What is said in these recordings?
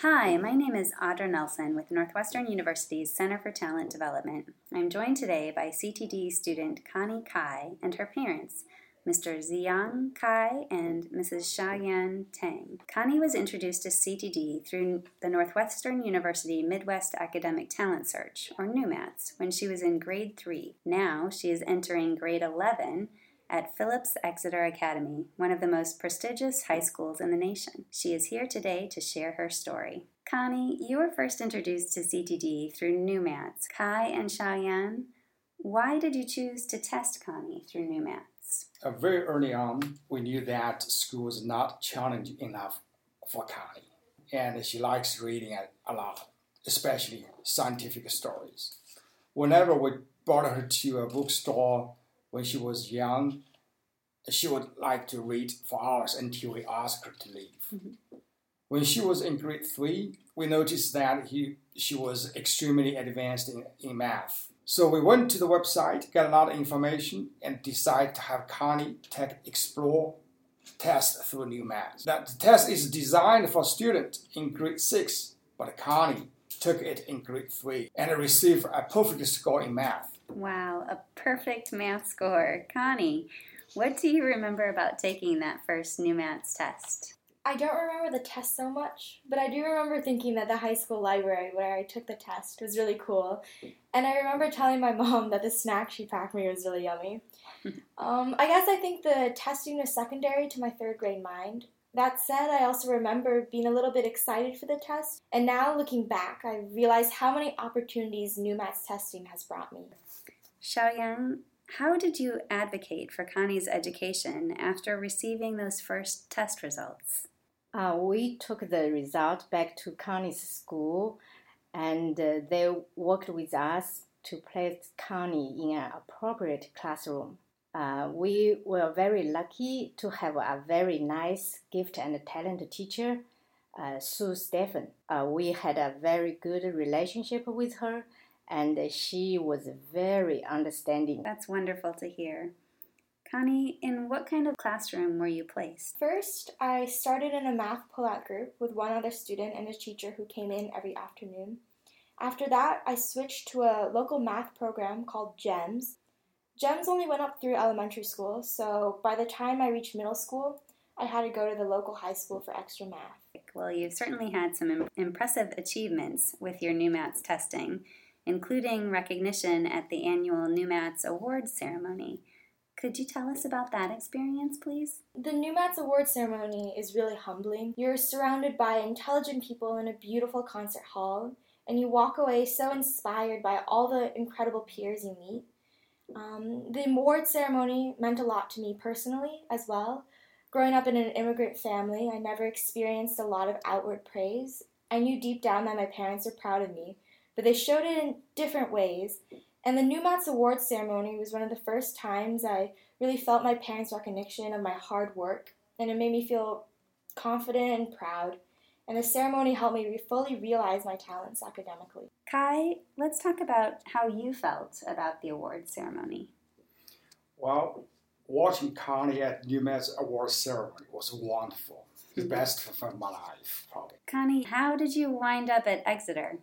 Hi, my name is Audra Nelson with Northwestern University's Center for Talent Development. I'm joined today by CTD student Connie Kai and her parents, Mr. Ziyang Kai and Mrs. Xiaoyan Tang. Connie was introduced to CTD through the Northwestern University Midwest Academic Talent Search, or NUMATS, when she was in grade 3. Now she is entering grade 11 at Phillips Exeter Academy, one of the most prestigious high schools in the nation. She is here today to share her story. Connie, you were first introduced to CTD through NUMATS. Kai and Xiaoyan, why did you choose to test Connie through NUMATS? Uh, very early on, we knew that school was not challenging enough for Connie, and she likes reading a lot, especially scientific stories. Whenever we brought her to a bookstore when she was young, she would like to read for hours until we asked her to leave. Mm-hmm. When she was in grade three, we noticed that he, she was extremely advanced in, in math. So we went to the website, got a lot of information, and decided to have Connie take Explore test through NUMATS. That test is designed for students in grade six, but Connie took it in grade three and received a perfect score in math. Wow, a perfect math score. Connie, what do you remember about taking that first NUMATS test? I don't remember the test so much, but I do remember thinking that the high school library where I took the test was really cool. And I remember telling my mom that the snack she packed me was really yummy. um, I guess I think the testing was secondary to my third grade mind. That said, I also remember being a little bit excited for the test, and now looking back, I realize how many opportunities new NUMATS testing has brought me. Xiaoyan, how did you advocate for Connie's education after receiving those first test results? Uh, we took the result back to Connie's school, and uh, they worked with us to place Connie in an appropriate classroom. Uh, we were very lucky to have a very nice, gift and talented teacher, uh, Sue Stephen. Uh, we had a very good relationship with her, and she was very understanding. That's wonderful to hear. Connie, in what kind of classroom were you placed? First, I started in a math pullout group with one other student and a teacher who came in every afternoon. After that, I switched to a local math program called GEMS, GEMS only went up through elementary school, so by the time I reached middle school, I had to go to the local high school for extra math. Well, you've certainly had some impressive achievements with your NUMATS testing, including recognition at the annual NUMATS Awards ceremony. Could you tell us about that experience, please? The NUMATS Awards ceremony is really humbling. You're surrounded by intelligent people in a beautiful concert hall, and you walk away so inspired by all the incredible peers you meet. Um, the award ceremony meant a lot to me personally as well. Growing up in an immigrant family, I never experienced a lot of outward praise. I knew deep down that my parents were proud of me, but they showed it in different ways. And the NUMATS Awards ceremony was one of the first times I really felt my parents' recognition of my hard work, and it made me feel confident and proud and the ceremony helped me fully realize my talents academically. Kai, let's talk about how you felt about the award ceremony. Well, watching Connie at NUMATS award ceremony was wonderful. The best of my life, probably. Connie, how did you wind up at Exeter?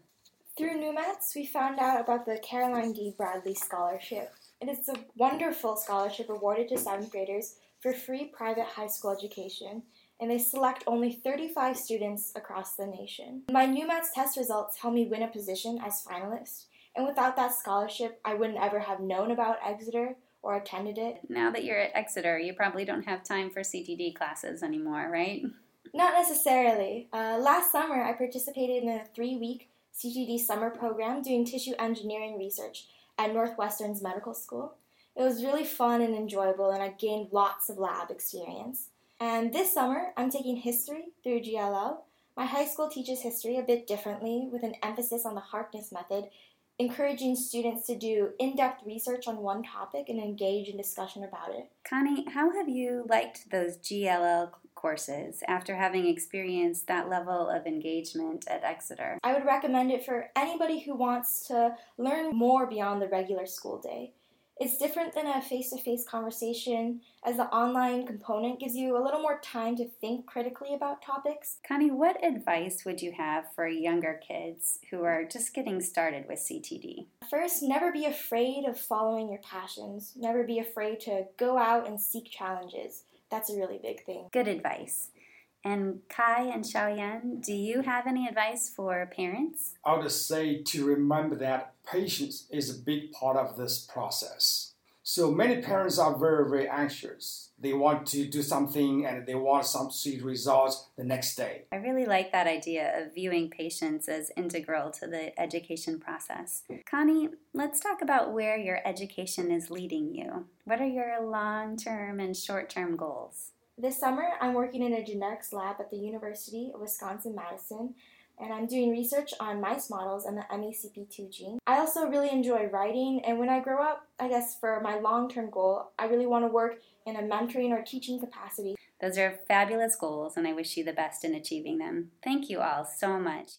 Through NUMATS, we found out about the Caroline D. Bradley Scholarship. It is a wonderful scholarship awarded to seventh graders for free private high school education and they select only 35 students across the nation. My NUMATS test results helped me win a position as finalist, and without that scholarship, I wouldn't ever have known about Exeter or attended it. Now that you're at Exeter, you probably don't have time for CTD classes anymore, right? Not necessarily. Uh, last summer, I participated in a three week CTD summer program doing tissue engineering research at Northwestern's medical school. It was really fun and enjoyable, and I gained lots of lab experience. And this summer, I'm taking history through GLL. My high school teaches history a bit differently with an emphasis on the Harkness method, encouraging students to do in depth research on one topic and engage in discussion about it. Connie, how have you liked those GLL courses after having experienced that level of engagement at Exeter? I would recommend it for anybody who wants to learn more beyond the regular school day. It's different than a face to face conversation, as the online component gives you a little more time to think critically about topics. Connie, what advice would you have for younger kids who are just getting started with CTD? First, never be afraid of following your passions. Never be afraid to go out and seek challenges. That's a really big thing. Good advice. And Kai and Xiaoyan, do you have any advice for parents? I would say to remember that patience is a big part of this process. So many parents are very, very anxious. They want to do something and they want some see results the next day. I really like that idea of viewing patience as integral to the education process. Connie, let's talk about where your education is leading you. What are your long term and short term goals? This summer, I'm working in a genetics lab at the University of Wisconsin Madison, and I'm doing research on mice models and the MECP2 gene. I also really enjoy writing, and when I grow up, I guess for my long term goal, I really want to work in a mentoring or teaching capacity. Those are fabulous goals, and I wish you the best in achieving them. Thank you all so much.